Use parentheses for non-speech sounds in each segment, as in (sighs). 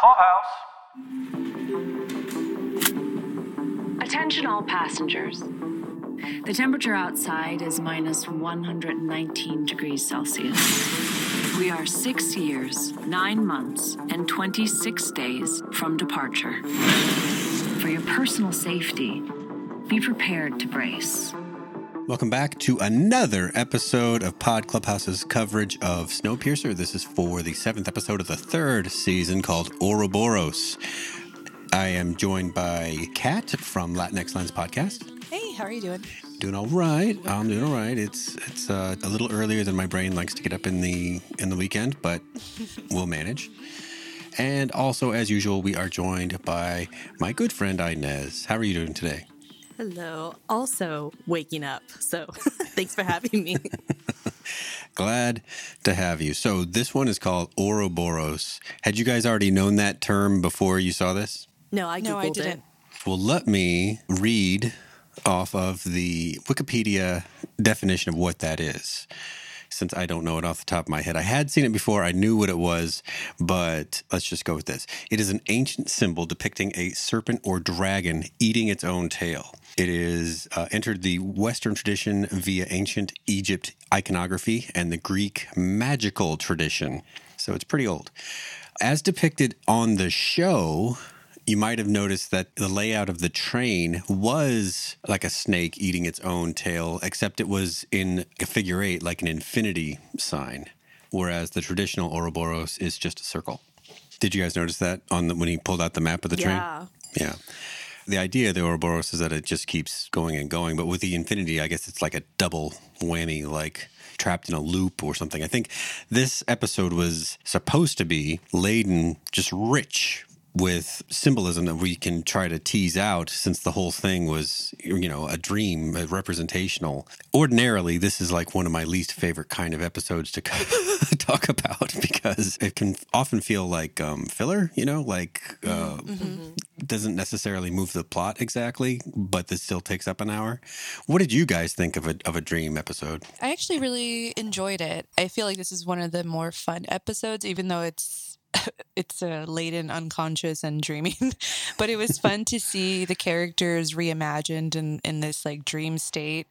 Clubhouse. Attention all passengers. The temperature outside is minus 119 degrees Celsius. We are six years, nine months, and 26 days from departure. For your personal safety, be prepared to brace. Welcome back to another episode of Pod Clubhouse's coverage of Snowpiercer. This is for the seventh episode of the third season called Ouroboros. I am joined by Kat from Latinx Lens Podcast. Hey, how are you doing? Doing all right. I'm doing all right. It's it's uh, a little earlier than my brain likes to get up in the in the weekend, but (laughs) we'll manage. And also, as usual, we are joined by my good friend Inez. How are you doing today? Hello. Also waking up. So (laughs) thanks for having me. (laughs) Glad to have you. So this one is called Ouroboros. Had you guys already known that term before you saw this? No, I Googled No, I didn't. it. Well, let me read off of the Wikipedia definition of what that is, since I don't know it off the top of my head. I had seen it before, I knew what it was, but let's just go with this. It is an ancient symbol depicting a serpent or dragon eating its own tail. It is uh, entered the Western tradition via ancient Egypt iconography and the Greek magical tradition. So it's pretty old. As depicted on the show, you might have noticed that the layout of the train was like a snake eating its own tail, except it was in a figure eight, like an infinity sign, whereas the traditional Ouroboros is just a circle. Did you guys notice that on the, when he pulled out the map of the train? Yeah. Yeah. The idea of the Ouroboros is that it just keeps going and going, but with the infinity, I guess it's like a double whammy, like trapped in a loop or something. I think this episode was supposed to be laden, just rich with symbolism that we can try to tease out since the whole thing was you know a dream a representational. Ordinarily this is like one of my least favorite kind of episodes to (laughs) talk about because it can often feel like um, filler you know like uh, doesn't necessarily move the plot exactly but this still takes up an hour. What did you guys think of a, of a dream episode? I actually really enjoyed it. I feel like this is one of the more fun episodes, even though it's (laughs) it's uh, Layton, unconscious, and dreaming. (laughs) but it was fun to see the characters reimagined in in this like dream state,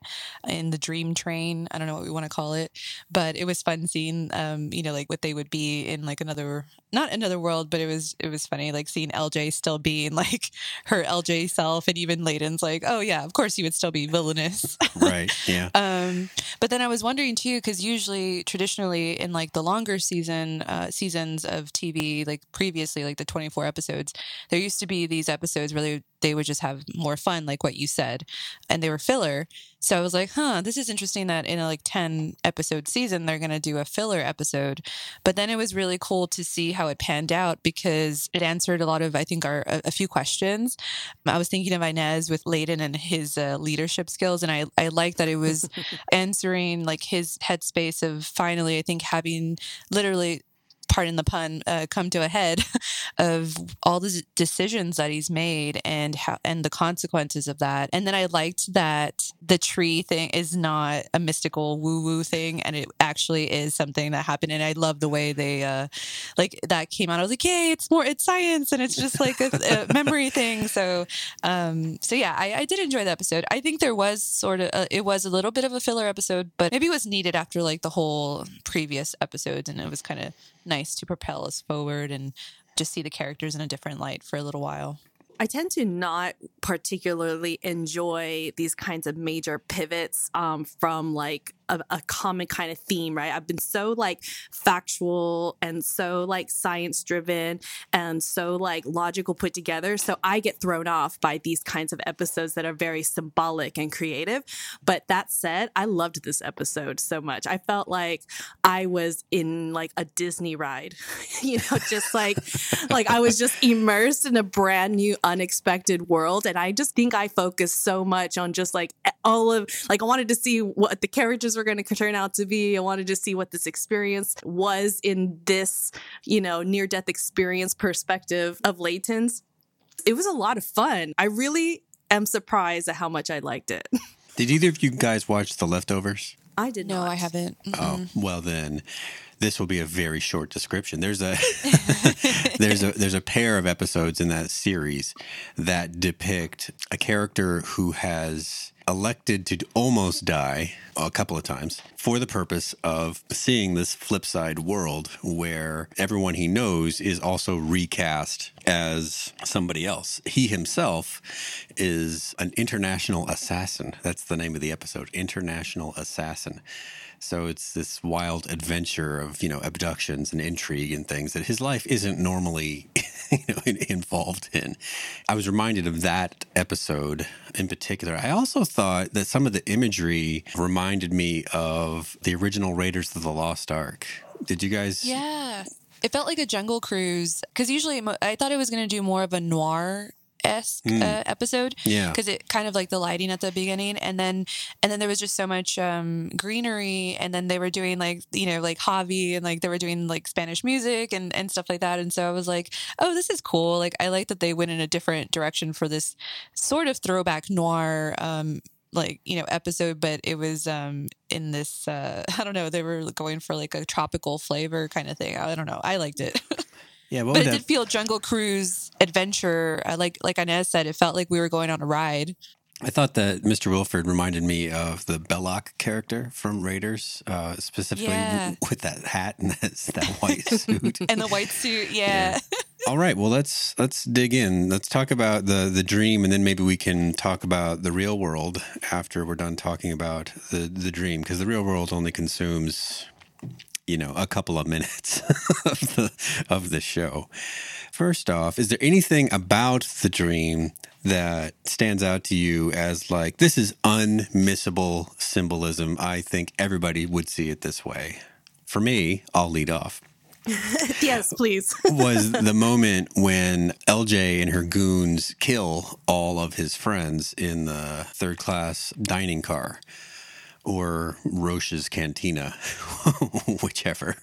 in the dream train. I don't know what we want to call it, but it was fun seeing, um, you know, like what they would be in like another not another world, but it was it was funny like seeing LJ still being like her LJ self, and even Layton's like, oh yeah, of course you would still be villainous. right yeah (laughs) Um, but then I was wondering too, because usually, traditionally, in like the longer season uh, seasons of TV, like previously, like the twenty four episodes, there used to be these episodes where they, they would just have more fun, like what you said, and they were filler. So I was like, huh, this is interesting that in a like ten episode season they're gonna do a filler episode. But then it was really cool to see how it panned out because it answered a lot of I think our a, a few questions. I was thinking of Inez with Layton and his uh, leadership skills, and I I like that it was (laughs) answering like his headspace of finally I think having literally pardon the pun uh, come to a head (laughs) of all the decisions that he's made and how and the consequences of that. And then i liked that the tree thing is not a mystical woo woo thing and it actually is something that happened. And i love the way they uh like that came out. I was like yay it's more it's science and it's just like a, a (laughs) memory thing. So um so yeah I, I did enjoy the episode. I think there was sort of a, it was a little bit of a filler episode but maybe it was needed after like the whole previous episodes and it was kind of nice to propel us forward and just see the characters in a different light for a little while. I tend to not particularly enjoy these kinds of major pivots um, from like a, a common kind of theme, right? I've been so like factual and so like science driven and so like logical put together. So I get thrown off by these kinds of episodes that are very symbolic and creative. But that said, I loved this episode so much. I felt like I was in like a Disney ride, (laughs) you know, just like (laughs) like I was just immersed in a brand new, unexpected world. And I just think I focused so much on just like all of like I wanted to see what the characters were going to turn out to be. I wanted to see what this experience was in this, you know, near death experience perspective of Layton's. It was a lot of fun. I really am surprised at how much I liked it. (laughs) did either of you guys watch the leftovers I did no not. i haven't Oh, well then. this will be a very short description. There's a (laughs) (laughs) there's a there's a pair of episodes in that series that depict a character who has elected to almost die a couple of times for the purpose of seeing this flip side world where everyone he knows is also recast as somebody else. He himself is an international assassin. That's the name of the episode, International Assassin. So it's this wild adventure of, you know, abductions and intrigue and things that his life isn't normally (laughs) you know, involved in. I was reminded of that episode in particular. I also thought that some of the imagery reminded me of the original Raiders of the Lost Ark. Did you guys? Yeah. It felt like a Jungle Cruise because usually I thought it was going to do more of a noir esque mm. uh, episode. Yeah, because it kind of like the lighting at the beginning, and then and then there was just so much um, greenery, and then they were doing like you know like Javi, and like they were doing like Spanish music and and stuff like that, and so I was like, oh, this is cool. Like I like that they went in a different direction for this sort of throwback noir. Um, like you know episode but it was um in this uh (laughs) i don't know they were going for like a tropical flavor kind of thing i don't know i liked it (laughs) Yeah, but it did feel Jungle Cruise adventure. Uh, like like Inez said, it felt like we were going on a ride. I thought that Mr. Wilford reminded me of the Belloc character from Raiders, uh, specifically yeah. (laughs) with that hat and that, that white (laughs) suit and the white suit. (laughs) Yeah. yeah. All right. Well, let's let's dig in. Let's talk about the the dream, and then maybe we can talk about the real world after we're done talking about the the dream, because the real world only consumes you know a couple of minutes (laughs) of the of the show. First off, is there anything about the dream that stands out to you as like this is unmissable symbolism? I think everybody would see it this way. For me, I'll lead off. (laughs) yes, please. (laughs) was the moment when LJ and her goons kill all of his friends in the third class dining car or Roche's Cantina, (laughs) whichever.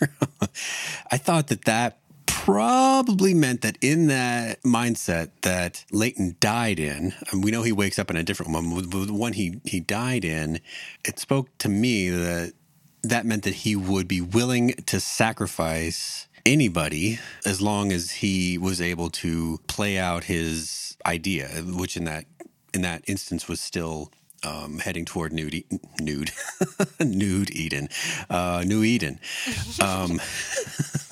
(laughs) I thought that that probably meant that in that mindset that Layton died in, and we know he wakes up in a different one, but the one he, he died in, it spoke to me that that meant that he would be willing to sacrifice anybody as long as he was able to play out his idea, which in that in that instance was still um, heading toward nude, nude, (laughs) nude Eden, uh, New Eden. Um, (laughs)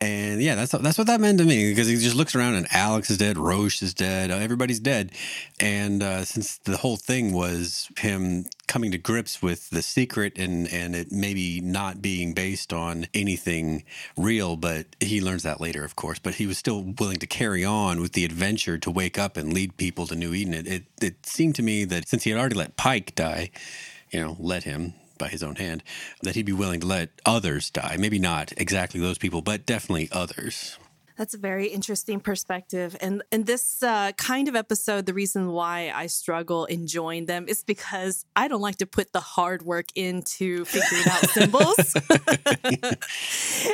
And yeah, that's that's what that meant to me because he just looks around and Alex is dead, Roche is dead, uh, everybody's dead, and uh, since the whole thing was him coming to grips with the secret and and it maybe not being based on anything real, but he learns that later, of course. But he was still willing to carry on with the adventure to wake up and lead people to New Eden. It it, it seemed to me that since he had already let Pike die, you know, let him by his own hand, that he'd be willing to let others die. Maybe not exactly those people, but definitely others. That's a very interesting perspective. And in this uh, kind of episode, the reason why I struggle enjoying them is because I don't like to put the hard work into figuring out (laughs) symbols.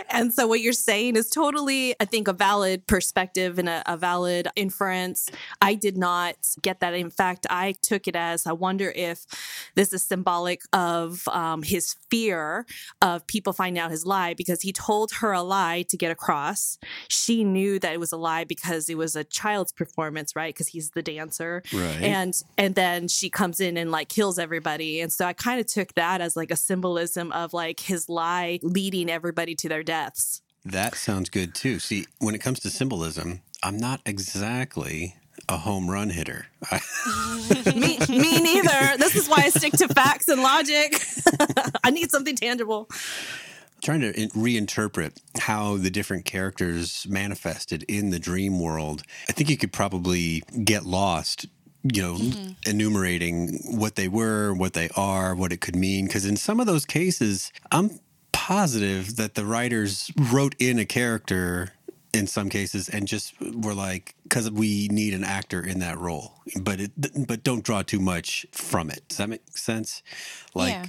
(laughs) and so what you're saying is totally, I think, a valid perspective and a, a valid inference. I did not get that. In fact, I took it as I wonder if this is symbolic of um, his fear of people finding out his lie because he told her a lie to get across. She she knew that it was a lie because it was a child's performance, right? Because he's the dancer. Right. And and then she comes in and like kills everybody. And so I kind of took that as like a symbolism of like his lie leading everybody to their deaths. That sounds good too. See, when it comes to symbolism, I'm not exactly a home run hitter. (laughs) me, me neither. This is why I stick to facts and logic. (laughs) I need something tangible trying to reinterpret how the different characters manifested in the dream world, I think you could probably get lost you know, mm-hmm. enumerating what they were, what they are, what it could mean. Because in some of those cases, I'm positive that the writers wrote in a character in some cases and just were like because we need an actor in that role but it but don't draw too much from it. Does that make sense? Like yeah.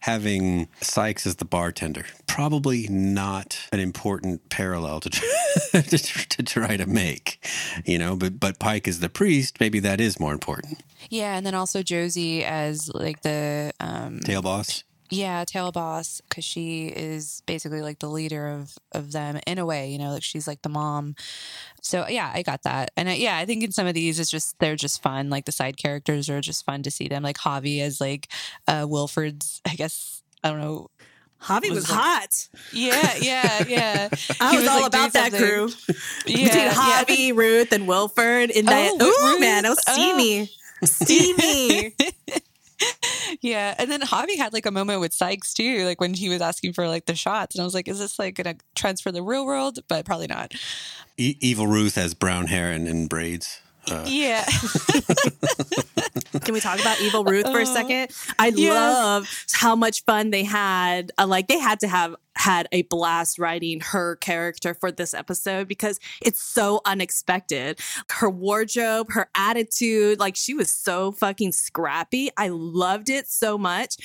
having sykes as the bartender probably not an important parallel to try, (laughs) to, to try to make you know but but pike is the priest maybe that is more important. Yeah and then also josie as like the um tail boss Yeah, tail boss because she is basically like the leader of of them in a way. You know, like she's like the mom. So yeah, I got that, and I, yeah, I think in some of these it's just they're just fun. Like the side characters are just fun to see them. Like Javi as like uh Wilford's. I guess I don't know. Javi was, Was like- hot. Yeah, yeah, yeah. (laughs) I was, was, all like, about that crew. (laughs) Between Yeah, yeah. Ruth, and Wilford. In that, Oh, ooh, Ruth. man, that was Oh. steamy. (laughs) (laughs) Yeah, and then Javi had like a moment with Sykes too, like when he was asking for like the shots, and I was like, "Is this like gonna transfer the real world?" But probably not. E- Evil Ruth has brown hair and, and braids. Uh, Yeah, Can we talk about Evil Ruth for a second? I Uh, yes. love how much fun they had. Uh, like they had to have had a blast writing her character for this episode because it's so unexpected. Her wardrobe, her attitude, like she was so fucking scrappy. I loved it so much.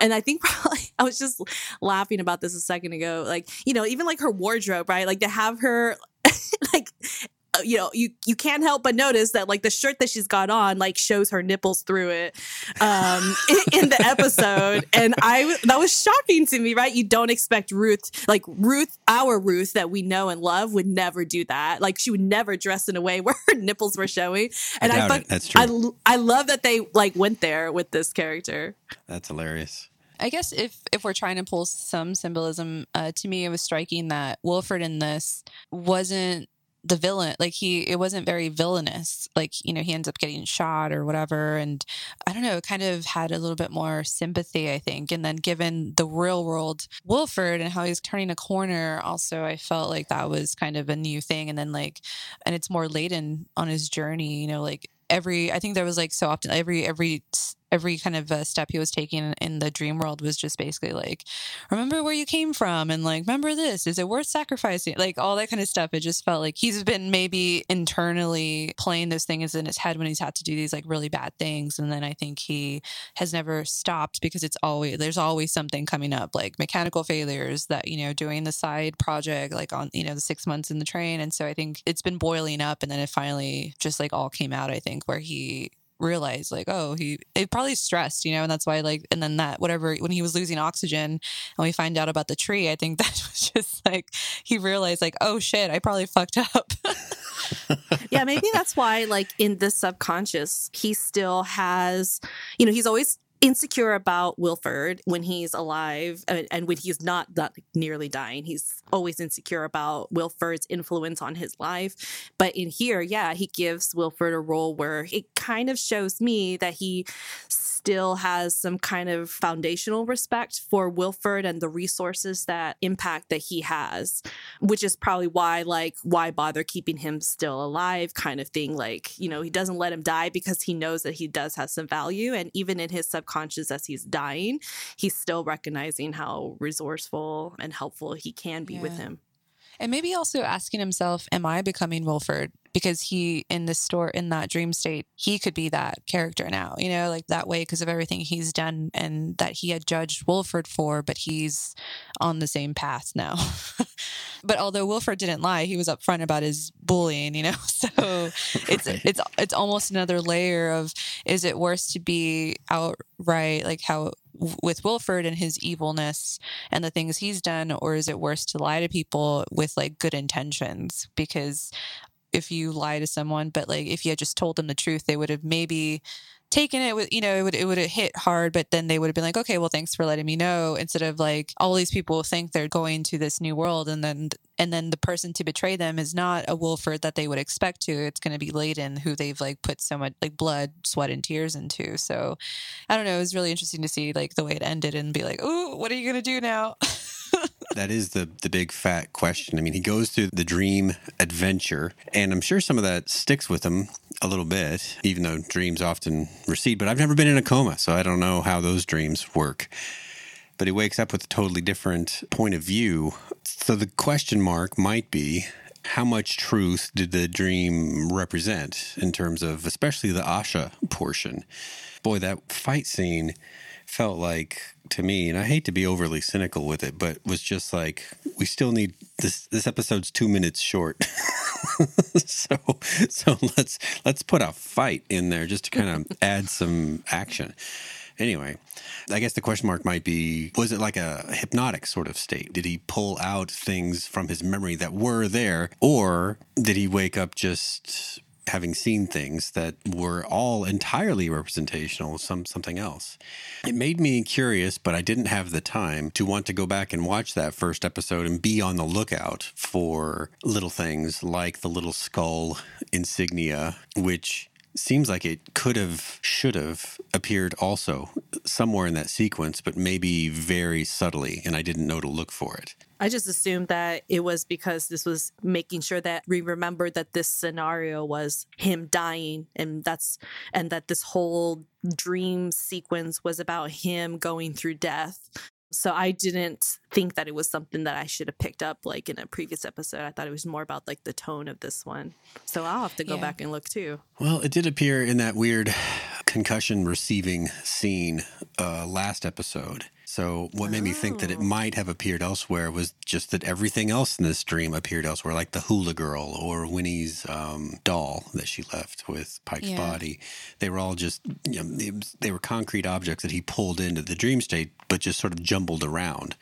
And I think (laughs) probably I was just laughing about this a second ago. Like, you know, even like her wardrobe, right? Like to have her (laughs) like uh, you know, you you can't help but notice that like the shirt that she's got on like shows her nipples through it um in, (laughs) in the episode and I that was shocking to me, right? You don't expect Ruth like Ruth our Ruth that we know and love would never do that. Like she would never dress in a way (laughs) where her nipples were showing. And I I, doubt fuck- it. That's true. I, I love that they like went there with this character. That's hilarious. I guess if if we're trying to pull some symbolism, uh, to me it was striking that Wilford in this wasn't the villain. Like he, it wasn't very villainous. Like you know, he ends up getting shot or whatever, and I don't know, it kind of had a little bit more sympathy, I think. And then given the real world Wilford and how he's turning a corner, also I felt like that was kind of a new thing. And then like, and it's more laden on his journey. You know, like every I think there was like so often every every every kind of uh, step he was taking in the dream world was just basically like remember where you came from and like remember this is it worth sacrificing? Like all that kind of stuff. It just felt like he's been maybe internally playing those things in his head when he's had to do these like really bad things and then i think he has never stopped because it's always there's always something coming up like mechanical failures that you know doing the side project like on you know the six months in the train and so i think it's been boiling up and then it finally just like all came out i think where he realized like oh he it probably stressed you know and that's why like and then that whatever when he was losing oxygen and we find out about the tree i think (laughs) that was just like he realized like oh shit i probably fucked up. (laughs) Yeah, maybe that's why, like, in the subconscious, he still has, you know, he's always insecure about Wilford when he's alive and, and when he's not that nearly dying. He's always insecure about Wilford's influence on his life. But in here, yeah, he gives Wilford a role where it kind of shows me that he still has some kind of foundational respect for Wilford and the resources that impact that he has, which is probably why, like, why bother keeping him still alive, kind of thing. Like, you know, he doesn't let him die because he knows that he does have some value. And even in his subconscious, as he's dying, he's still recognizing how resourceful and helpful he can be with him. And maybe also asking himself, am I becoming Wilford? Because he, in this store, in that dream state, he could be that character now, you know, like that way because of everything he's done and that he had judged Wilford for, but he's on the same path now. (laughs) but although Wilford didn't lie, he was upfront about his bullying, you know, (laughs) so it's, Right. it's, it's almost another layer of, is it worse to be outright like how with Wilford and his evilness and the things he's done, or is it worse to lie to people with like good intentions? Because if you lie to someone, but like if you had just told them the truth, they would have maybe taken it with you know it would it would have hit hard but then they would have been like okay well thanks for letting me know instead of like all these people think they're going to this new world and then and then the person to betray them is not a Wilford that they would expect to. It's going to be Layton who they've like put so much like blood sweat and tears into. So I don't know it was really interesting to see like the way it ended and be like oh what are you going to do now? (laughs) That is the the big fat question. I mean, he goes through the dream adventure, and I'm sure some of that sticks with him a little bit, even though dreams often recede. But I've never been in a coma, so I don't know how those dreams work. But he wakes up with a totally different point of view. So the question mark might be how much truth did the dream represent in terms of especially the Asha portion? Boy, that fight scene felt like to me, and I hate to be overly cynical with it, but was just like we still need this. This episode's two minutes short, (laughs) so so let's let's put a fight in there just to kind of (laughs) add some action. Anyway, I guess the question mark might be was it like a hypnotic sort of state? Did he pull out things from his memory that were there, or did he wake up just having seen things that were all entirely representational of some something else. It made me curious, but I didn't have the time to want to go back and watch that first episode and be on the lookout for little things like the little skull insignia, which seems like it could have, should have appeared also somewhere in that sequence, but maybe very subtly, and I didn't know to look for it. I just assumed that it was because this was making sure that we remembered that this scenario was him dying and that's and that this whole dream sequence was about him going through death. So I didn't think that it was something that I should have picked up like in a previous episode. I thought it was more about like the tone of this one. So I'll have to go Yeah. back and look too. Well, it did appear in that weird concussion receiving scene uh, last episode. So, what made me think that it Oh. might have appeared elsewhere was just that everything else in this dream appeared elsewhere, like the hula girl or Winnie's um, doll that she left with Pike's Yeah. body. They were all just, you know, they, they were concrete objects that he pulled into the dream state, but just sort of jumbled around.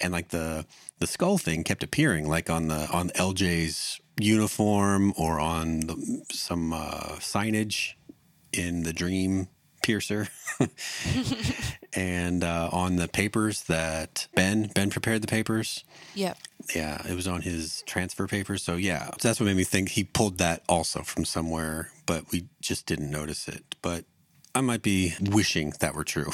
And like the the skull thing kept appearing, like on the on LJ's uniform or on the, some uh, signage in the dream piercer. (laughs) And uh, on the papers that ben ben prepared the papers. Yep. yeah it was on his transfer papers. So yeah that's what made me think he pulled that also from somewhere but we just didn't notice it. But i might be wishing that were true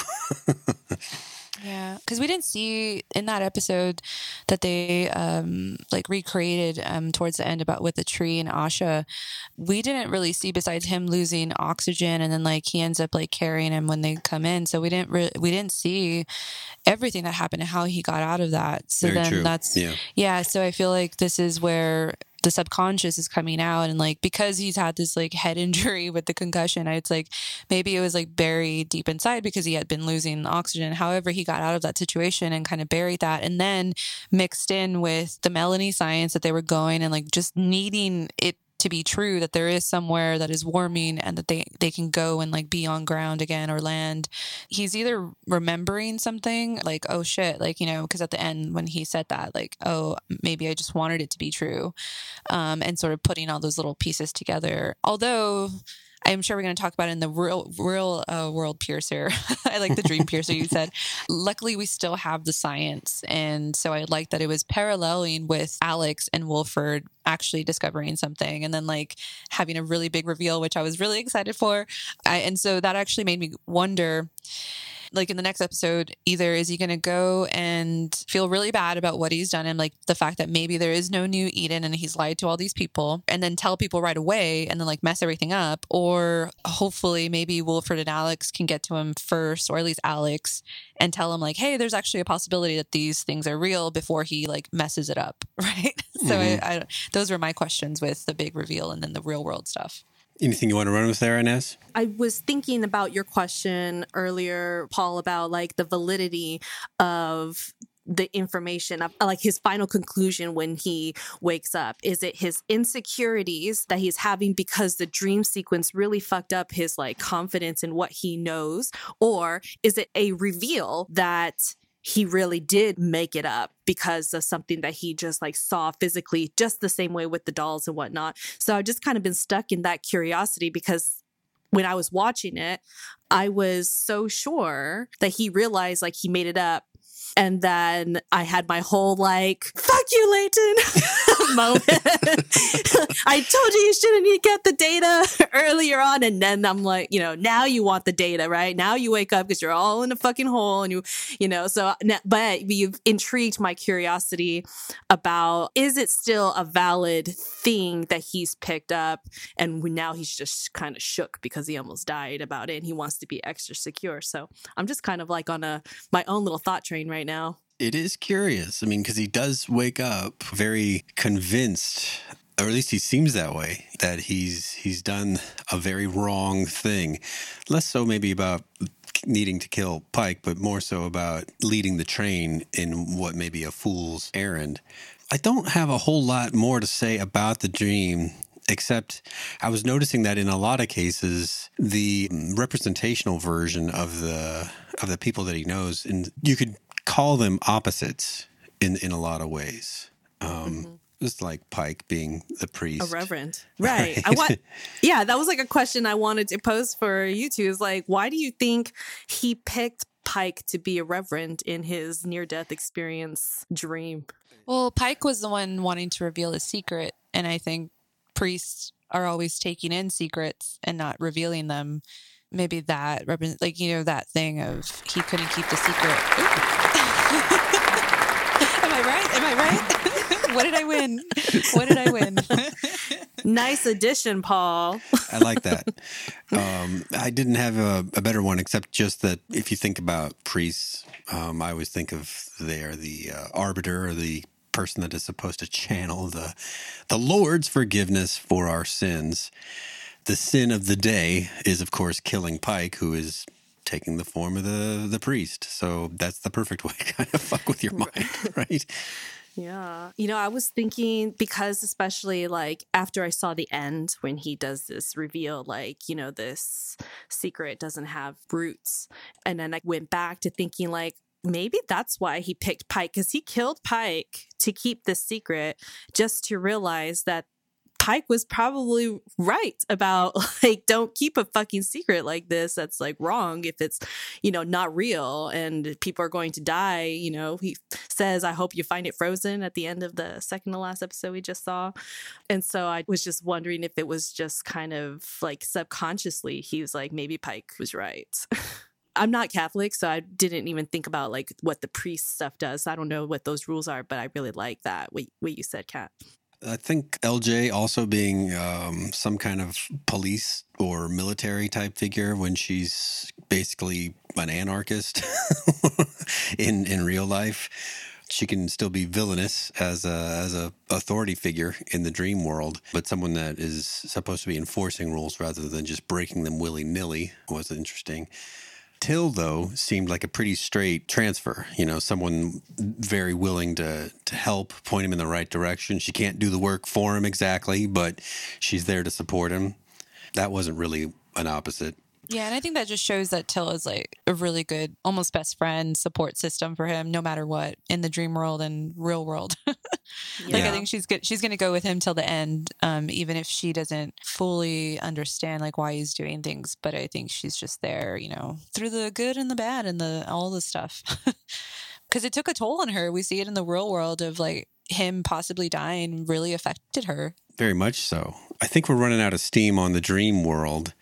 (laughs) Yeah, because we didn't see in that episode that they um, like recreated um, towards the end about with the tree and Asha. We didn't really see besides him losing oxygen, and then like he ends up like carrying him when they come in. So we didn't re- we didn't see everything that happened and how he got out of that. So Very then true. that's Yeah. yeah. So I feel like this is where the subconscious is coming out and like because he's had this like head (laughs) injury with the concussion it's like maybe it was like buried deep inside because he had been losing oxygen. However he got out of that situation and kind of buried that and then mixed in with the melanie science that they were going and like just needing it to be true that there is somewhere that is warming and that they they can go and like be on ground again or land. He's either remembering something like oh shit like you know because at the end when he said that like oh maybe i just wanted it to be true um, and sort of putting all those little pieces together. Although I'm sure we're going to talk about it in the real, real uh, world piercer. (laughs) I like the dream piercer you said. (laughs) Luckily, we still have the science, and so I like that it was paralleling with Alex and Wilford actually discovering something, and then like having a really big reveal, which I was really excited for. I, and so that actually made me wonder like in the next episode, either is he going to go and feel really bad about what he's done and like the fact that maybe there is no new Eden and he's lied to all these people and then tell people right away and then like mess everything up, or hopefully maybe Wilford and Alex can get to him first, or at least Alex, and tell him like, hey, there's actually a possibility that these things are real before he like messes it up, (laughs) right? So I, mm-hmm. I, those were my questions with the big reveal and then the real world stuff. Anything you want to run with there inez? I was thinking about your question earlier, Paul, about like the validity of the information of like his final conclusion when he wakes up. Is it his insecurities that he's having because the dream sequence really fucked up his like confidence in what he knows? Or is it a reveal that he really did make it up because of something that he just like saw physically just the same way with the dolls and whatnot so i've just kind of been stuck in that curiosity because when I was watching it, I was so sure that he realized like he made it up. And then I had my whole like, fuck you, Layton (laughs) moment. (laughs) I told you you shouldn't get the data (laughs) earlier on. And then I'm like, you know, now you want the data, right? Now you wake up because you're all in a fucking hole and you, you know, so, but you've intrigued my curiosity about is it still a valid thing that he's picked up? And now he's just kind of shook because he almost died about it and he wants to be extra secure. So I'm just kind of like on a my own little thought train right now. It is curious. I mean, because he does wake up very convinced, or at least he seems that way, that he's he's done a very wrong thing. Less so maybe about needing to kill Pike, but more so about leading the train in what may be a fool's errand. I don't have a whole lot more to say about the dream Except I was noticing that in a lot of cases, the representational version of the of the people that he knows, and you could call them opposites in in a lot of ways. Um, mm-hmm. Just like Pike being the priest, a reverend, right? (laughs) right. I want, yeah, that was like a question I wanted to pose for you two. Is like, why do you think he picked Pike to be a reverend in his near death experience dream? Well, Pike was the one wanting to reveal a secret, and I think priests are always taking in secrets and not revealing them. Maybe that represents, like you know, that thing of he couldn't keep the secret. (laughs) Am I right? Am I right? (laughs) what did I win? What did I win? (laughs) nice addition, Paul. I like that. Um, I didn't have a, a, better one, except just that if you think about priests, um, I always think of they are the uh, arbiter or the person that is supposed to channel the the Lord's forgiveness for our sins. The sin of the day is, of course, killing Pike, who is taking the form of the the priest. So that's the perfect (laughs) way to kind of fuck with your mind, (laughs) right? Yeah. You know, I was thinking because, especially like after I saw the end when he does this reveal, like, you know, this secret doesn't have roots. And then I went back to thinking, like, maybe that's why he picked Pike because he killed Pike to keep this secret, just to realize that Pike was probably right about (laughs) like don't keep a fucking secret like this that's like wrong if it's you know not real and people are going to die you know he says I hope you find it frozen at the end of the second to last episode we just saw and so I was just wondering if it was just kind of like subconsciously he was like maybe Pike was right (laughs) I'm not Catholic, so I didn't even think about like what the priest stuff does. I don't know what those rules are, but I really like that what, what you said, Kat. I think LJ also being um, some kind of police or military type figure when she's basically an anarchist (laughs) in in real life. She can still be villainous as a as a authority figure in the dream world, but someone that is supposed to be enforcing rules rather than just breaking them willy nilly was interesting. Till, though, seemed like a pretty straight transfer. You know, someone very willing to to help, point him in the right direction. She can't do the work for him exactly, but she's there to support him. That wasn't really an opposite. Yeah, and I think that just shows that Till is like a really good, almost best friend support system for him, no matter what in the dream world and real world. (laughs) like yeah. I think she's good. She's going to go with him till the end, um, even if she doesn't fully understand like why he's doing things. But I think she's just there, you know, through the good and the bad and the all the stuff. (laughs) Because it took a toll on her. We see it in the real world of like him possibly dying really affected her. Very much so. I think we're running out of steam on the dream world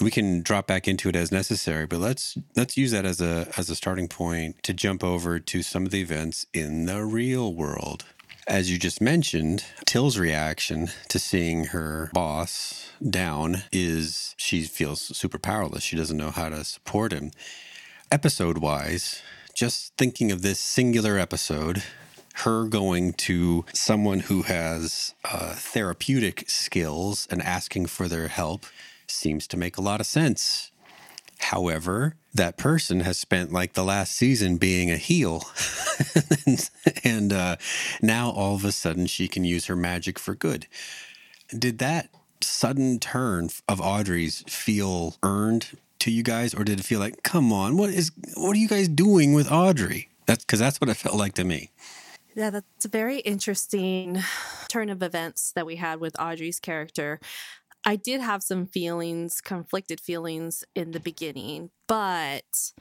we can drop back into it as necessary. But let's let's use that as a as a starting point to jump over to some of the events in the real world. As you just mentioned, Till's reaction to seeing her boss down is she feels super powerless. She doesn't know how to support him. Episode wise, just thinking of this singular episode, her going to someone who has uh, therapeutic skills and asking for their help seems to make a lot of sense. However, that person has spent like the last season being a heel. (laughs) and uh, now all of a sudden she can use her magic for good. Did that sudden turn of Audrey's feel earned to you guys, or did it feel like, come on, what is what are you guys doing with Audrey? That's because that's what it felt like to me. Yeah, that's a very interesting turn of events that we had with Audrey's character. I did have some feelings, conflicted feelings in the beginning, but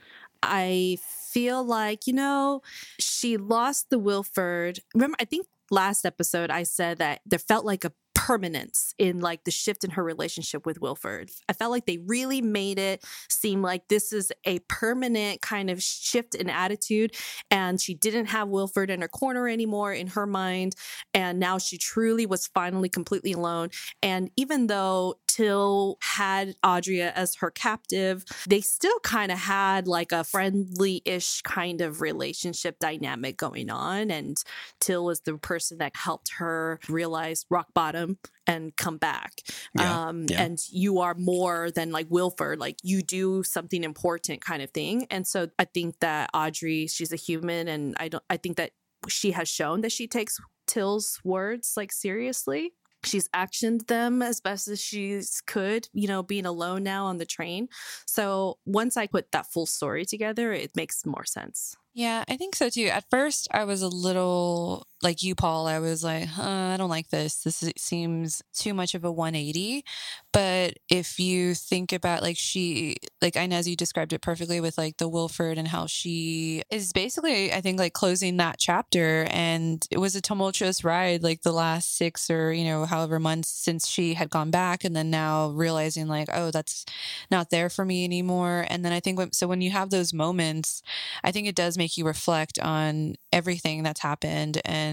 I feel like, you know, she lost the Wilford. Remember, I think last episode I said that there felt like a permanence in like the shift in her relationship with Wilford. I felt like they really made it seem like this is a permanent kind of shift in attitude. And she didn't have Wilford in her corner anymore in her mind. And now she truly was finally completely alone. And even though Till had Audrey as her captive, they still kind of had like a friendly ish kind of relationship dynamic going on. And Till was the person that helped her realize rock bottom and come back. Yeah, um, yeah. And you are more than like Wilford, like you do something important kind of thing. And so I think that Audrey, she's a human, and I don't, I think that she has shown that she takes Till's words like seriously she's actioned them as best as she could, you know, being alone now on the train. So once I put that full story together, it makes more sense. Yeah, I think so too. At first, I was a little like you, Paul. I was like, huh, I don't like this. This seems too much of a 180. But if you think about like she, like Inez, you described it perfectly with like the Wilford and how she is basically, I think, like closing that chapter. And it was a tumultuous ride, like the last six or, you know, however months since she had gone back. And then now realizing like, oh, that's not there for me anymore. And then I think, when, so when you have those moments, I think it does make you reflect on everything that's happened. And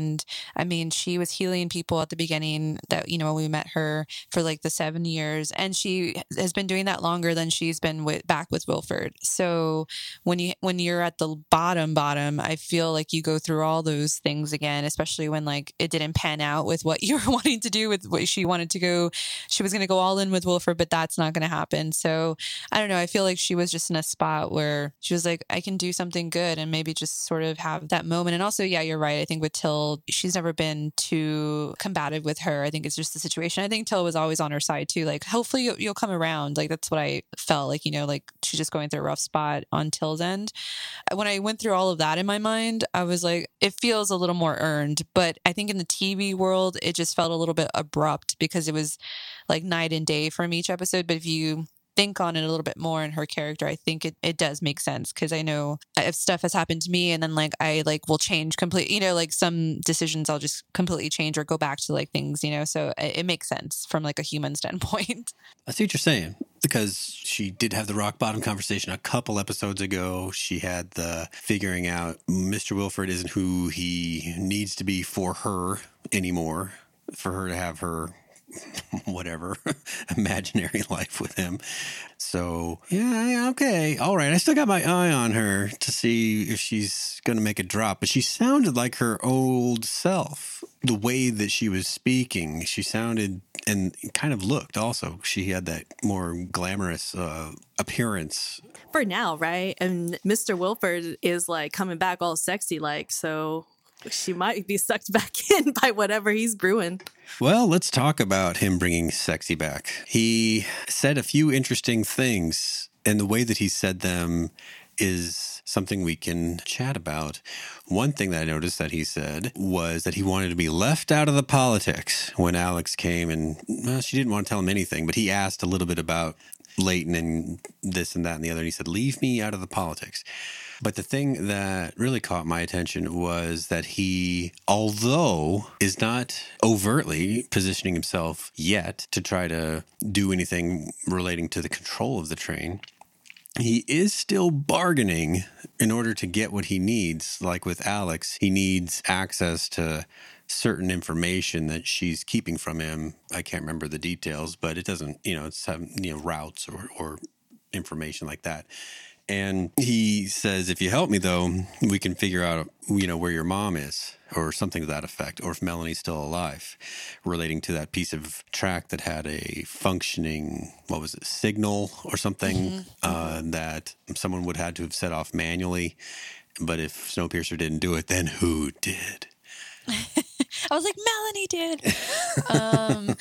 I mean, she was healing people at the beginning that, you know, when we met her for like the seven years, and she has been doing that longer than she's been with, back with Wilford. So when you, when you're at the bottom, bottom, I feel like you go through all those things again, especially when like it didn't pan out with what (laughs) you were wanting to do with what she wanted to go. She was going to go all in with Wilford, but that's not going to happen. So I don't know. I feel like she was just in a spot where she was like, I can do something good and maybe just sort of have that moment. And also, yeah, you're right. I think with Till, she's never been too combative with her. I think it's just the situation. I think Till was always on her side too. Like, hopefully you'll, you'll come around. Like, that's what I felt like, you know, like she's just going through a rough spot on Till's end. When I went through all of that in my mind, I was like, it feels a little more earned. But I think in the TV world, it just felt a little bit abrupt because it was like night and day from each episode. But if you think on it a little bit more in her character, I think it, it does make sense because I know uh, if stuff has happened to me and then like I like will change completely, you know, like some decisions I'll just completely change or go back to like things, you know, so it, it makes sense from like a human (laughs) standpoint. I see what you're saying because she did have the rock bottom conversation a couple episodes ago. She had the figuring out Mr. Wilford isn't who he needs to be for her anymore, for her to have her (laughs) whatever (laughs) imaginary life with him. So, yeah, okay. All right. I still got my eye on her to see if she's going to make a drop, but she sounded like her old self. The way that she was speaking, she sounded and kind of looked also. She had that more glamorous uh, appearance. For now, right? And Mr. Wilford is like coming back all sexy, like, so she might be sucked back (laughs) in by whatever he's brewing. Well, let's talk about him bringing sexy back. He said a few interesting things, and the way that he said them is something we can chat about. One thing that I noticed that he said was that he wanted to be left out of the politics when Alex came and well, she didn't want to tell him anything, but he asked a little bit about Layton and this and that and the other. And he said, Leave me out of the politics. But the thing that really caught my attention was that he, although is not overtly positioning himself yet to try to do anything relating to the control of the train, he is still bargaining in order to get what he needs. Like with Alex, he needs access to certain information that she's keeping from him. I can't remember the details, but it doesn't, you know, it's you know, routes or, or information like that. And he says, if you help me, though, we can figure out, you know, where your mom is or something to that effect, or if Melanie's still alive, relating to that piece of track that had a functioning, what was it, signal or something mm-hmm. uh, that someone would have to have set off manually. But if Snowpiercer didn't do it, then who did? (laughs) I was like, Melanie did. (laughs) um,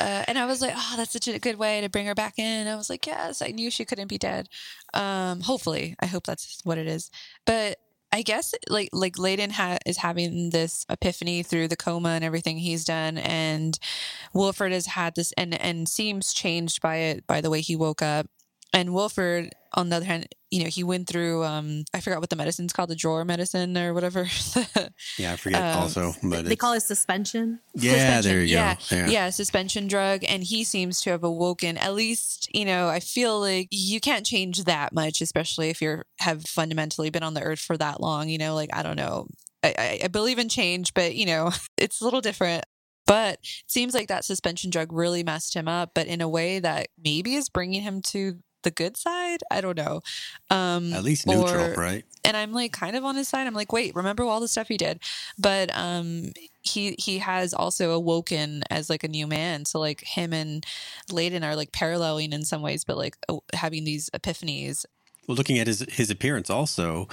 uh, and I was like, oh, that's such a good way to bring her back in. I was like, yes, I knew she couldn't be dead. Um, hopefully, I hope that's what it is. But I guess like like Layton ha- is having this epiphany through the coma and everything he's done, and Wilford has had this and and seems changed by it by the way he woke up. And Wilford, on the other hand, you know, he went through um I forgot what the medicine's called, the drawer medicine or whatever. (laughs) yeah, I forget um, also. But they call it suspension. Yeah, suspension. there you yeah, go. Yeah. yeah, suspension drug. And he seems to have awoken. At least, you know, I feel like you can't change that much, especially if you're have fundamentally been on the earth for that long. You know, like I don't know. I, I believe in change, but you know, (laughs) it's a little different. But it seems like that suspension drug really messed him up, but in a way that maybe is bringing him to the good side. I don't know. Um, At least neutral, or, right? And I'm like kind of on his side. I'm like, wait, remember all the stuff he did, but um, he he has also awoken as like a new man. So like him and Layton are like paralleling in some ways, but like having these epiphanies. Well, looking at his his appearance, also,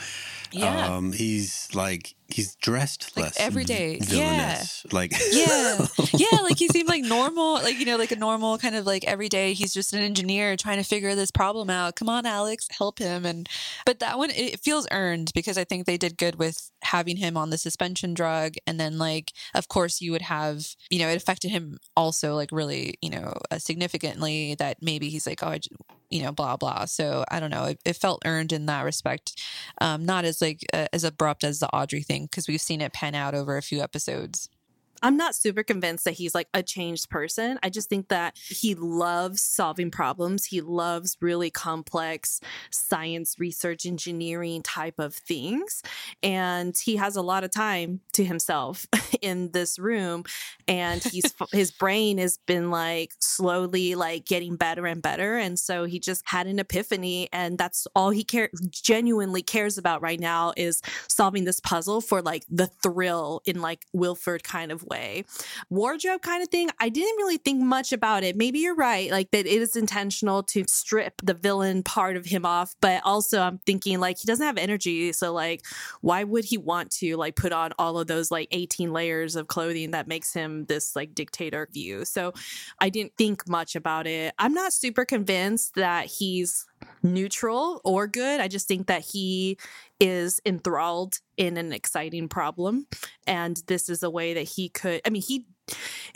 Yeah. um, he's like he's dressed Like less every day. villainous. Like yeah. Yeah like he seemed like (laughs) normal like you know like a normal kind of like every day he's just an engineer trying to figure this problem out. Come on alex help him. And but that one it feels earned because i think they did good with having him on the suspension drug. And then like of course you would have you know it affected him also like really you know uh, significantly that maybe he's like oh I, you know blah blah. So i don't know. It, it felt earned in that respect um not as like uh, as abrupt as the audrey thing because we've seen it pan out over a few episodes I'm not super convinced that he's like a changed person. I just think that he loves solving problems. He loves really complex science, research, engineering type of things. And he has a lot of time to himself (laughs) in this room. And he's (laughs) his brain has been like slowly like getting better and better. And so he just had an epiphany. And that's all he care genuinely cares about right now is solving this puzzle for like the thrill in like Wilford kind of way. Wardrobe kind of thing, I didn't really think much about it. Maybe you're right, like that it is intentional to strip the villain part of him off, but also I'm thinking like he doesn't have energy, so like why would he want to like put on all of those like 18 layers of clothing that makes him this like dictator view? So I didn't think much about it. I'm not super convinced that he's neutral or good. I just think that he is enthralled in an exciting problem. And this is a way that he could, I mean, he, (laughs)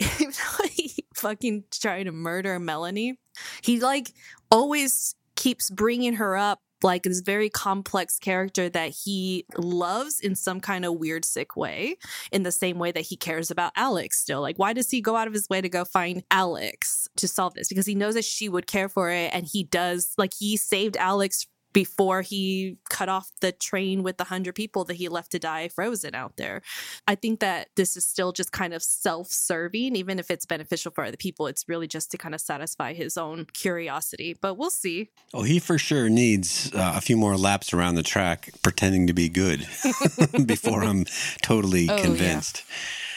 he fucking trying to murder Melanie, he like always keeps bringing her up like this very complex character that he loves in some kind of weird sick way in the same way that he cares about alex still like why does he go out of his way to go find alex to solve this because he knows that she would care for it and he does like he saved alex before he cut off the train with the 100 people that he left to die frozen out there. I think that this is still just kind of self serving, even if it's beneficial for other people. It's really just to kind of satisfy his own curiosity, but we'll see. Oh, he for sure needs uh, a few more laps around the track pretending to be good (laughs) before I'm totally (laughs) Oh, yeah. convinced.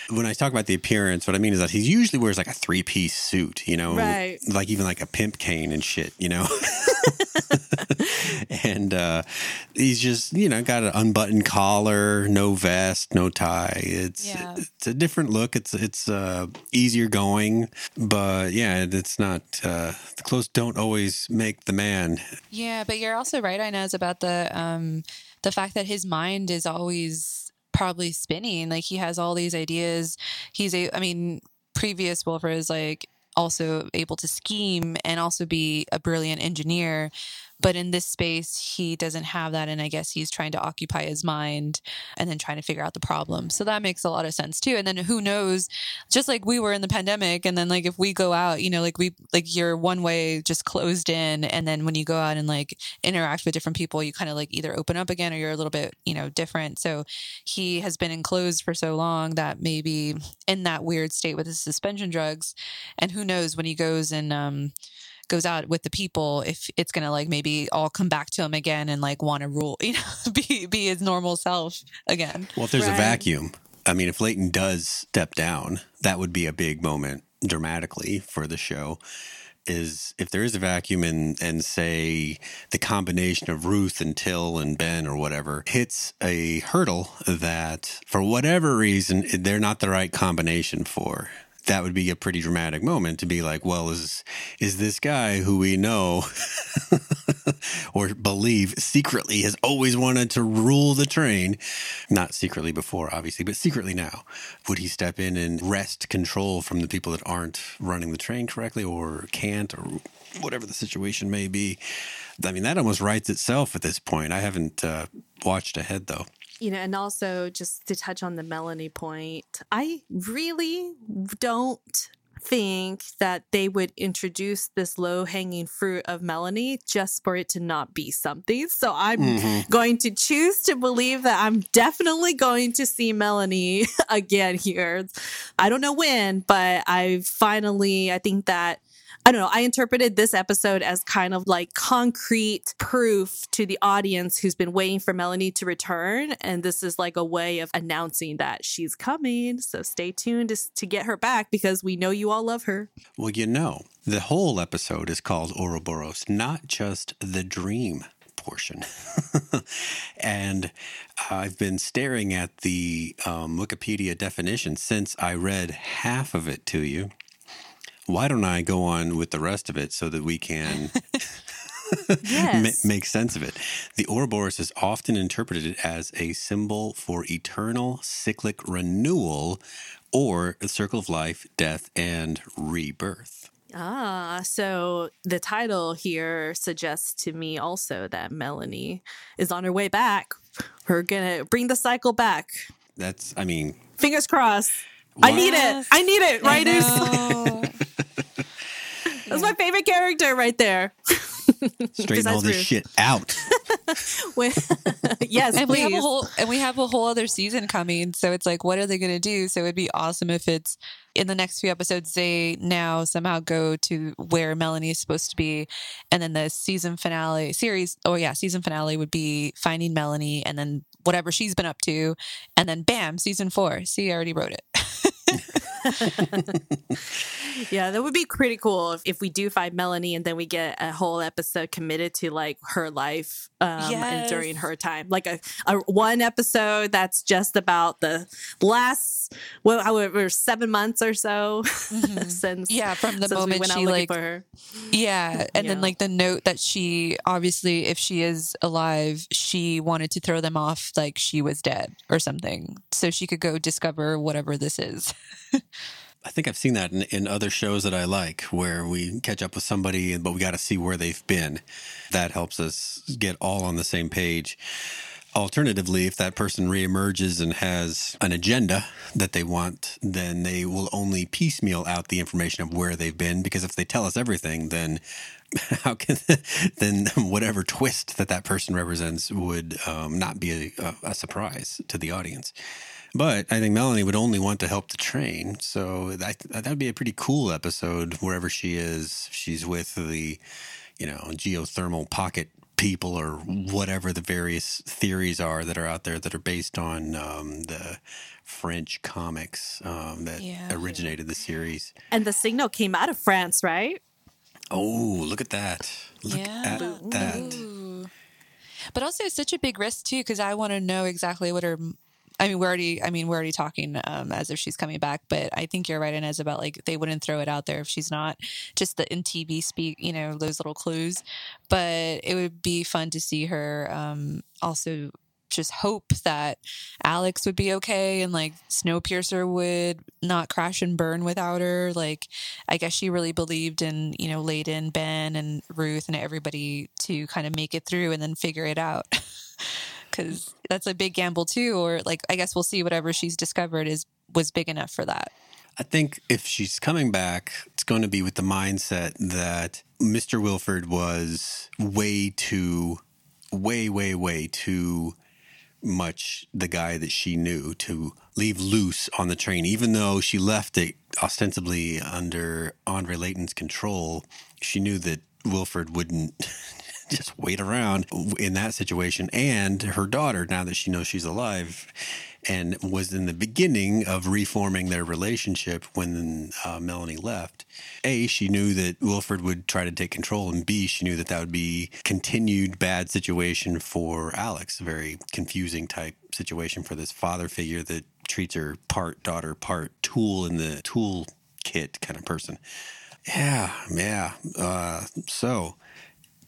When I talk about the appearance, what I mean is that he usually wears like a three piece suit, you know, Right. like even like a pimp cane and shit, you know. (laughs) (laughs) and uh, he's just, you know, got an unbuttoned collar, no vest, no tie. It's Yeah. it's a different look. It's it's uh, easier going, but yeah, it's not. Uh, the clothes don't always make the man. Yeah, but you're also right, Inez, about the um the fact that his mind is always probably spinning. Like he has all these ideas. He's a I mean, previous Wilford is like also able to scheme and also be a brilliant engineer. But in this space, he doesn't have that. And I guess he's trying to occupy his mind and then trying to figure out the problem. So that makes a lot of sense too. And then who knows, just like we were in the pandemic. And then like if we go out, you know, like we, like you're one way just closed in. And then when you go out and like interact with different people, you kind of like either open up again or you're a little bit, you know, different. So he has been enclosed for so long that maybe in that weird state with his suspension drugs. And who knows when he goes and, um, goes out with the people if it's gonna like maybe all come back to him again and like want to rule (laughs) you know be be his normal self again Well, if there's a vacuum, I mean, if Layton does step down, that would be a big moment dramatically for the show. Is if there is a vacuum and and say the combination of Ruth and Till and Ben or whatever hits a hurdle that for whatever reason they're not the right combination for. That would be a pretty dramatic moment to be like, well, is is this guy who we know (laughs) or believe secretly has always wanted to rule the train. Not secretly before, obviously, but secretly now. Would he step in and wrest control from the people that aren't running the train correctly or can't or whatever the situation may be? I mean, that almost writes itself at this point. I haven't uh, watched ahead though. You know, and also just to touch on the Melanie point, I really don't think that they would introduce this low hanging fruit of Melanie just for it to not be something. So I'm Mhm. going to choose to believe that I'm definitely going to see Melanie (laughs) again here. I don't know when, but I finally, I think that. I don't know. I interpreted this episode as kind of like concrete proof to the audience who's been waiting for Melanie to return. And this is like a way of announcing that she's coming. So stay tuned to, to get her back because we know you all love her. Well, you know, the whole episode is called Ouroboros, not just the dream portion. (laughs) and I've been staring at the um, Wikipedia definition since I read half of it to you. Why don't I go on with the rest of it so that we can (laughs) (laughs) Yes. make sense of it? The Ouroboros is often interpreted as a symbol for eternal cyclic renewal or the circle of life, death, and rebirth. Ah, so the title here suggests to me also that Melanie is on her way back. We're gonna bring the cycle back. That's, I mean, Fingers crossed. I need it. I need it, writers. (laughs) know. That's my favorite character right there. (laughs) straighten all this Ruth. shit out. (laughs) When- (laughs) yes, and we have a whole and we have a whole other season coming so it's like what are they going to do so it'd be awesome if it's in the next few episodes they now somehow go to where melanie is supposed to be and then the season finale series oh yeah season finale would be finding melanie and then whatever she's been up to and then bam season four see i already wrote it (laughs) Yeah, that would be pretty cool if, if we do find Melanie and then we get a whole episode committed to like her life um, and during her time. Like a, a one episode that's just about the last, well, however, seven months or so (laughs) since Mm-hmm. yeah from the since we moment went she like for her. Yeah. And then like the note that she obviously if she is alive, she wanted to throw them off like she was dead or something. So she could go discover whatever this is. (laughs) I think I've seen that in, in other shows that I like, where we catch up with somebody, but we got to see where they've been. That helps us get all on the same page. Alternatively, if that person reemerges and has an agenda that they want, then they will only piecemeal out the information of where they've been. Because if they tell us everything, then (laughs) how can (laughs) then whatever twist that that person represents would um, not be a, a surprise to the audience. But I think Melanie would only want to help the train, so that that would be a pretty cool episode wherever she is. She's with the, you know, geothermal pocket people or whatever the various theories are that are out there that are based on um, the French comics um, that Yeah. originated the series. And the signal came out of France, right? Oh, look at that! Look Yeah. at that! Ooh. But also it's such a big risk too because I want to know exactly what her I mean, we're already. I mean, we're already talking um, as if she's coming back, but I think you're right, Inez, about like they wouldn't throw it out there if she's not. Just the in TV speak, you know, those little clues. But it would be fun to see her um, also just hope that Alex would be okay and like Snowpiercer would not crash and burn without her. Like, I guess she really believed in, you know, Layton, Ben, and Ruth and everybody to kind of make it through and then figure it out. (laughs) Cause that's a big gamble too. Or like, I guess we'll see whatever she's discovered is was big enough for that. I think if she's coming back, it's going to be with the mindset that Mr. Wilford was way too, way, way, way too much the guy that she knew to leave loose on the train, even though she left it ostensibly under Andre Layton's control. She knew that Wilford wouldn't (laughs) just wait around in that situation. And her daughter, now that she knows she's alive, and was in the beginning of reforming their relationship when uh, Melanie left. A, she knew that Wilford would try to take control, and B, she knew that that would be continued bad situation for Alex, very confusing type situation for this father figure that treats her part daughter, part tool in the tool kit kind of person. Yeah, yeah. Uh, so,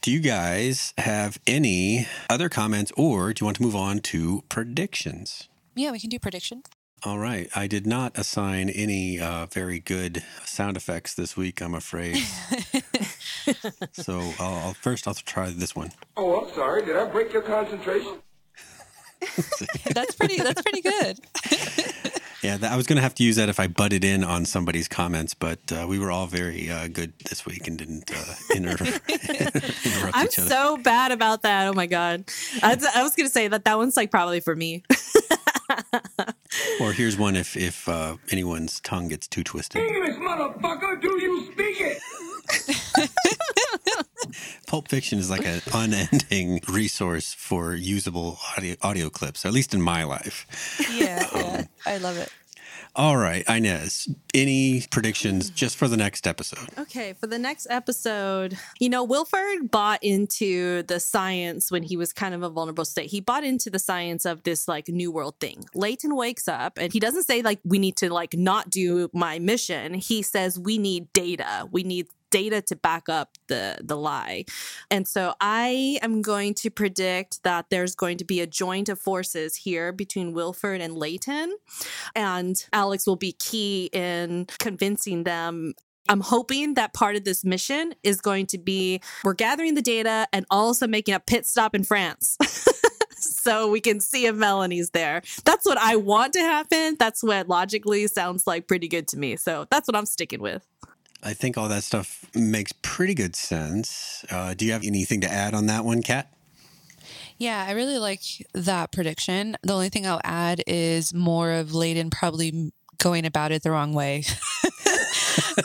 do you guys have any other comments, or do you want to move on to predictions? Yeah, we can do predictions. All right. I did not assign any uh, very good sound effects this week, I'm afraid. (laughs) so I'll, I'll first I'll try this one. Oh, I'm sorry. Did I break your concentration? (laughs) (laughs) That's pretty. That's pretty good. Yeah, that, I was going to have to use that if I butted in on somebody's comments, but uh, we were all very uh, good this week and didn't uh, (laughs) inter- (laughs) interrupt I'm each other. so bad about that. Oh my god. I, I was gonna say that that one's like probably for me. or here's one if if uh, anyone's tongue gets too twisted. English, motherfucker, do you speak it? (laughs) Pulp Fiction is like an (laughs) unending resource for usable audio, audio clips, at least in my life. Yeah, yeah. (laughs) Um, I love it. All right, Inez, any predictions just for the next episode? Okay, for the next episode, you know, Wilford bought into the science when he was kind of a vulnerable state. He bought into the science of this like new world thing. Layton wakes up and he doesn't say like we need to like not do my mission. He says we need data. We need data to back up the the lie. And so I am going to predict that there's going to be a joint of forces here between Wilford and Layton and Alex will be key in convincing them I'm hoping that part of this mission is going to be we're gathering the data and also making a pit stop in France. (laughs) so we can see if Melanie's there. That's what I want to happen. That's what logically sounds like pretty good to me. So that's what I'm sticking with. I think all that stuff makes pretty good sense. Uh, do you have anything to add on that one, Kat? Yeah, I really like that prediction. The only thing I'll add is more of Layton probably going about it the wrong way. (laughs)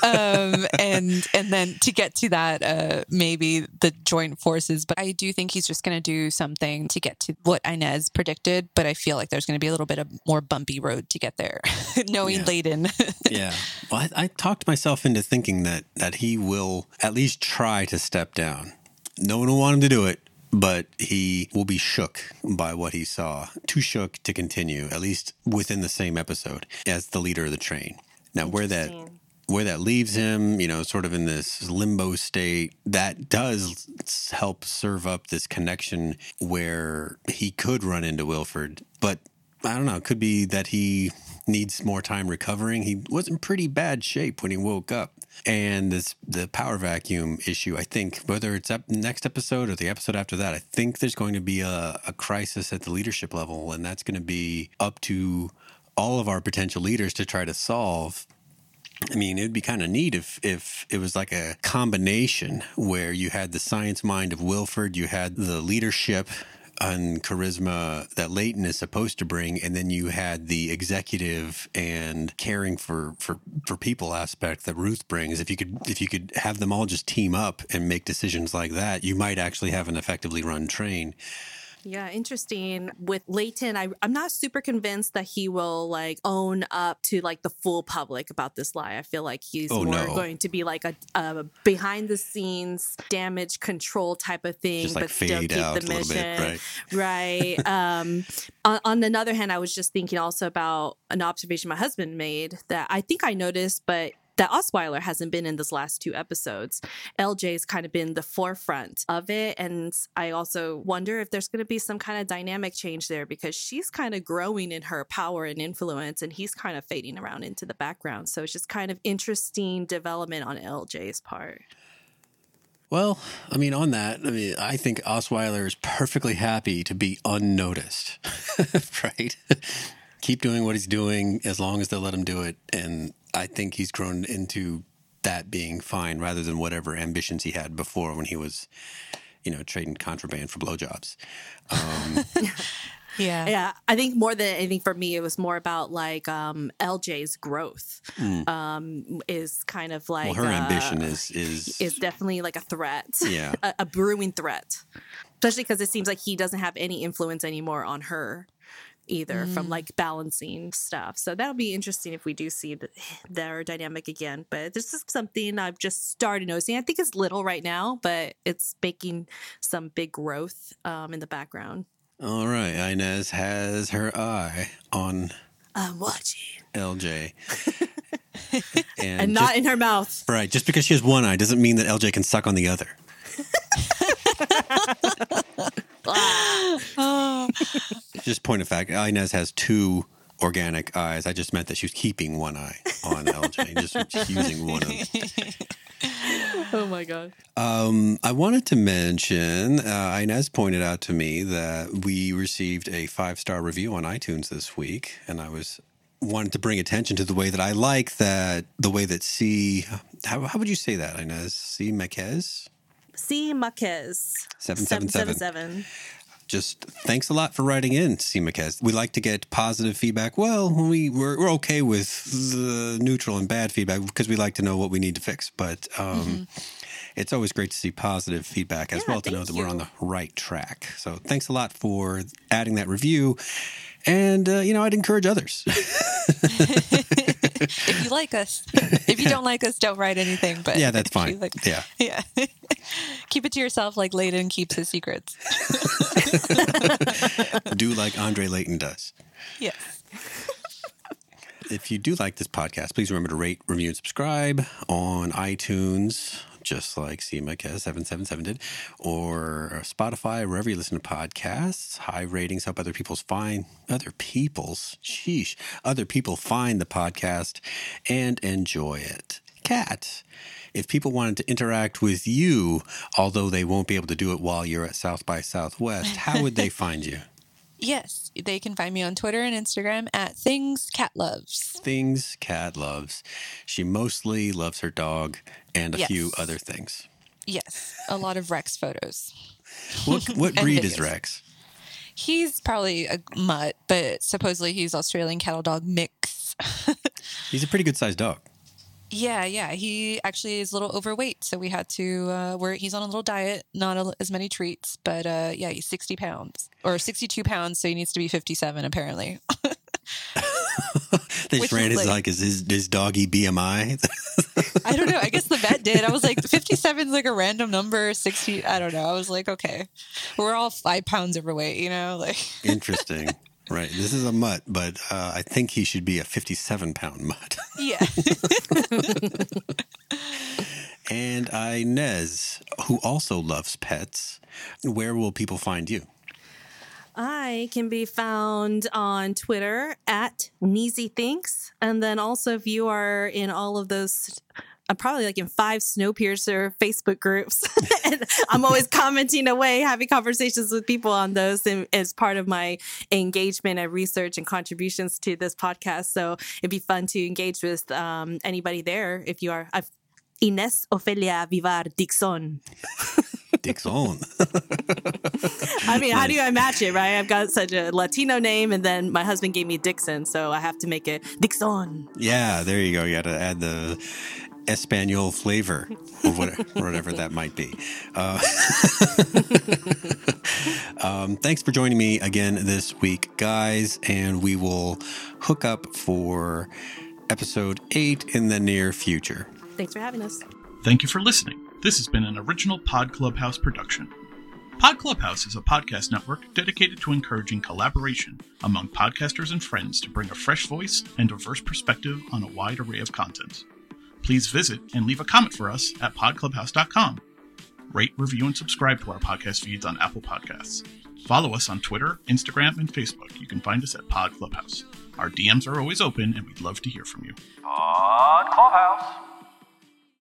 um, and and then to get to that, uh, maybe the joint forces. But I do think he's just going to do something to get to what Inez predicted. But I feel like there's going to be a little bit of more bumpy road to get there, (laughs) knowing Yeah. Layton. (laughs) yeah. Well, I, I talked myself into thinking that that he will at least try to step down. No one will want him to do it, but he will be shook by what he saw. Too shook to continue, at least within the same episode as the leader of the train. Now, where that Interesting. Where that leaves him, you know, sort of in this limbo state, that does help serve up this connection where he could run into Wilford. But I don't know, it could be that he needs more time recovering. He was in pretty bad shape when he woke up. And this the power vacuum issue, I think, whether it's up next episode or the episode after that, I think there's going to be a, a crisis at the leadership level, and that's going to be up to all of our potential leaders to try to solve I mean, it'd be kind of neat if if it was like a combination where you had the science mind of Wilford, you had the leadership and charisma that Layton is supposed to bring, and then you had the executive and caring for for for people aspect that Ruth brings. If you could if you could have them all just team up and make decisions like that, you might actually have an effectively run train. Yeah, interesting. With Layton, I, I'm not super convinced that he will like own up to like the full public about this lie. I feel like he's Oh, more no. going to be like a, a behind the scenes damage control type of thing, Just like but still keep out the mission. bit, right? right. Um, (laughs) on, on the other hand, I was just thinking also about an observation my husband made that I think I noticed, but that Osweiler hasn't been in this last two episodes. LJ's kind of been the forefront of it. And I also wonder if there's going to be some kind of dynamic change there because she's kind of growing in her power and influence and he's kind of fading around into the background. So it's just kind of interesting development on LJ's part. Well, I mean, on that, I mean, I think Osweiler is perfectly happy to be unnoticed, (laughs) right? Keep doing what he's doing as long as they'll let him do it. And I think he's grown into that being fine rather than whatever ambitions he had before when he was, you know, trading contraband for blowjobs. Um, (laughs) yeah. Yeah, I think more than anything for me, it was more about like um, LJ's growth um, is kind of like well, her uh, ambition is is, is definitely like a threat, Yeah. (laughs) a, a brewing threat, especially because it seems like he doesn't have any influence anymore on her either from like balancing stuff. So that'll be interesting if we do see th- (sighs) their dynamic again. But this is something I've just started noticing. I think it's little right now, but it's making some big growth um, in the background. all right. Inez has her eye on I'm watching. LJ, (laughs) and, and just- not in her mouth. Right. Just because she has one eye doesn't mean that LJ can suck on the other. (laughs) (laughs) Just point of fact, Inez has two organic eyes. I just meant that she was keeping one eye on LJ, just, just using one of them. Oh my god. Um, I wanted to mention, uh, Inez pointed out to me that we received a five star review on iTunes this week, and I was wanted to bring attention to the way that I like that the way that C. How, how would you say that, Inez? C. Mequez? C. Marquez. 777. 777. just thanks a lot for writing in, CMACast. We like to get positive feedback. Well, we, we're, we're okay with the neutral and bad feedback because we like to know what we need to fix. But um, mm-hmm. it's always great to see positive feedback as yeah, well to know that you. we're on the right track. So thanks a lot for adding that review. And, uh, you know, I'd encourage others. (laughs) (laughs) (laughs) if you like us, (laughs) if you don't like us, don't write anything. But yeah, that's fine. Like, yeah, (laughs) yeah. Keep it to yourself, like Layton keeps his secrets. do like Andre Layton does. Yes. If you do like this podcast, please remember to rate, review, and subscribe on iTunes, just like CMICS777 did, or uh, Spotify, wherever you listen to podcasts. High ratings help other people's find other people's, sheesh, other people find the podcast and enjoy it. Cat, if people wanted to interact with you, although they won't be able to do it while you're at South by Southwest, how would they find you? (laughs) Yes, they can find me on Twitter and Instagram at Things Cat Loves. Things Cat Loves. She mostly loves her dog and a yes. few other things. Yes, a lot of Rex photos. What what (laughs) breed is Rex? He's probably a mutt, but supposedly he's Australian cattle dog mix. (laughs) he's a pretty good sized dog. Yeah, yeah. He actually is a little overweight, so we had to. Uh, where he's on a little diet, not a, as many treats, but uh, yeah, he's sixty pounds or sixty-two pounds, so he needs to be fifty-seven apparently. (laughs) they (laughs) just ran his like, like his, his, his doggy BMI. (laughs) I don't know. I guess the vet did. I was like, 57 is like a random number. 60, I don't know. I was like, okay, we're all five pounds overweight, you know? Like, interesting. Right. This is a mutt, but uh, I think he should be a 57 pound mutt. (laughs) yeah. and Inez, who also loves pets, where will people find you? I can be found on Twitter at Neezy Thinks. And then also, if you are in all of those I'm probably like in five Snowpiercer Facebook groups. (laughs) and I'm always commenting away, having conversations with people on those and, as part of my engagement and research and contributions to this podcast. So it'd be fun to engage with um, anybody there if you are. I've, Ines Ofelia Vivar Dixon. (laughs) Dixon. I mean, how do I match it, right? I've got such a Latino name, and then my husband gave me Dixon, so I have to make it Dixon. Yeah, there you go. You got to add the Espanol flavor, or whatever, that might be. Uh, (laughs) um, thanks for joining me again this week, guys, and we will hook up for episode eight in the near future. Thanks for having us. Thank you for listening. This has been an original Pod Clubhouse production. Pod Clubhouse is a podcast network dedicated to encouraging collaboration among podcasters and friends to bring a fresh voice and diverse perspective on a wide array of content please visit and leave a comment for us at podclubhouse.com. Rate, review, and subscribe to our podcast feeds on Apple Podcasts. Follow us on Twitter, Instagram, and Facebook. You can find us at Pod Clubhouse. Our DMs are always open, and we'd love to hear from you. Pod Clubhouse.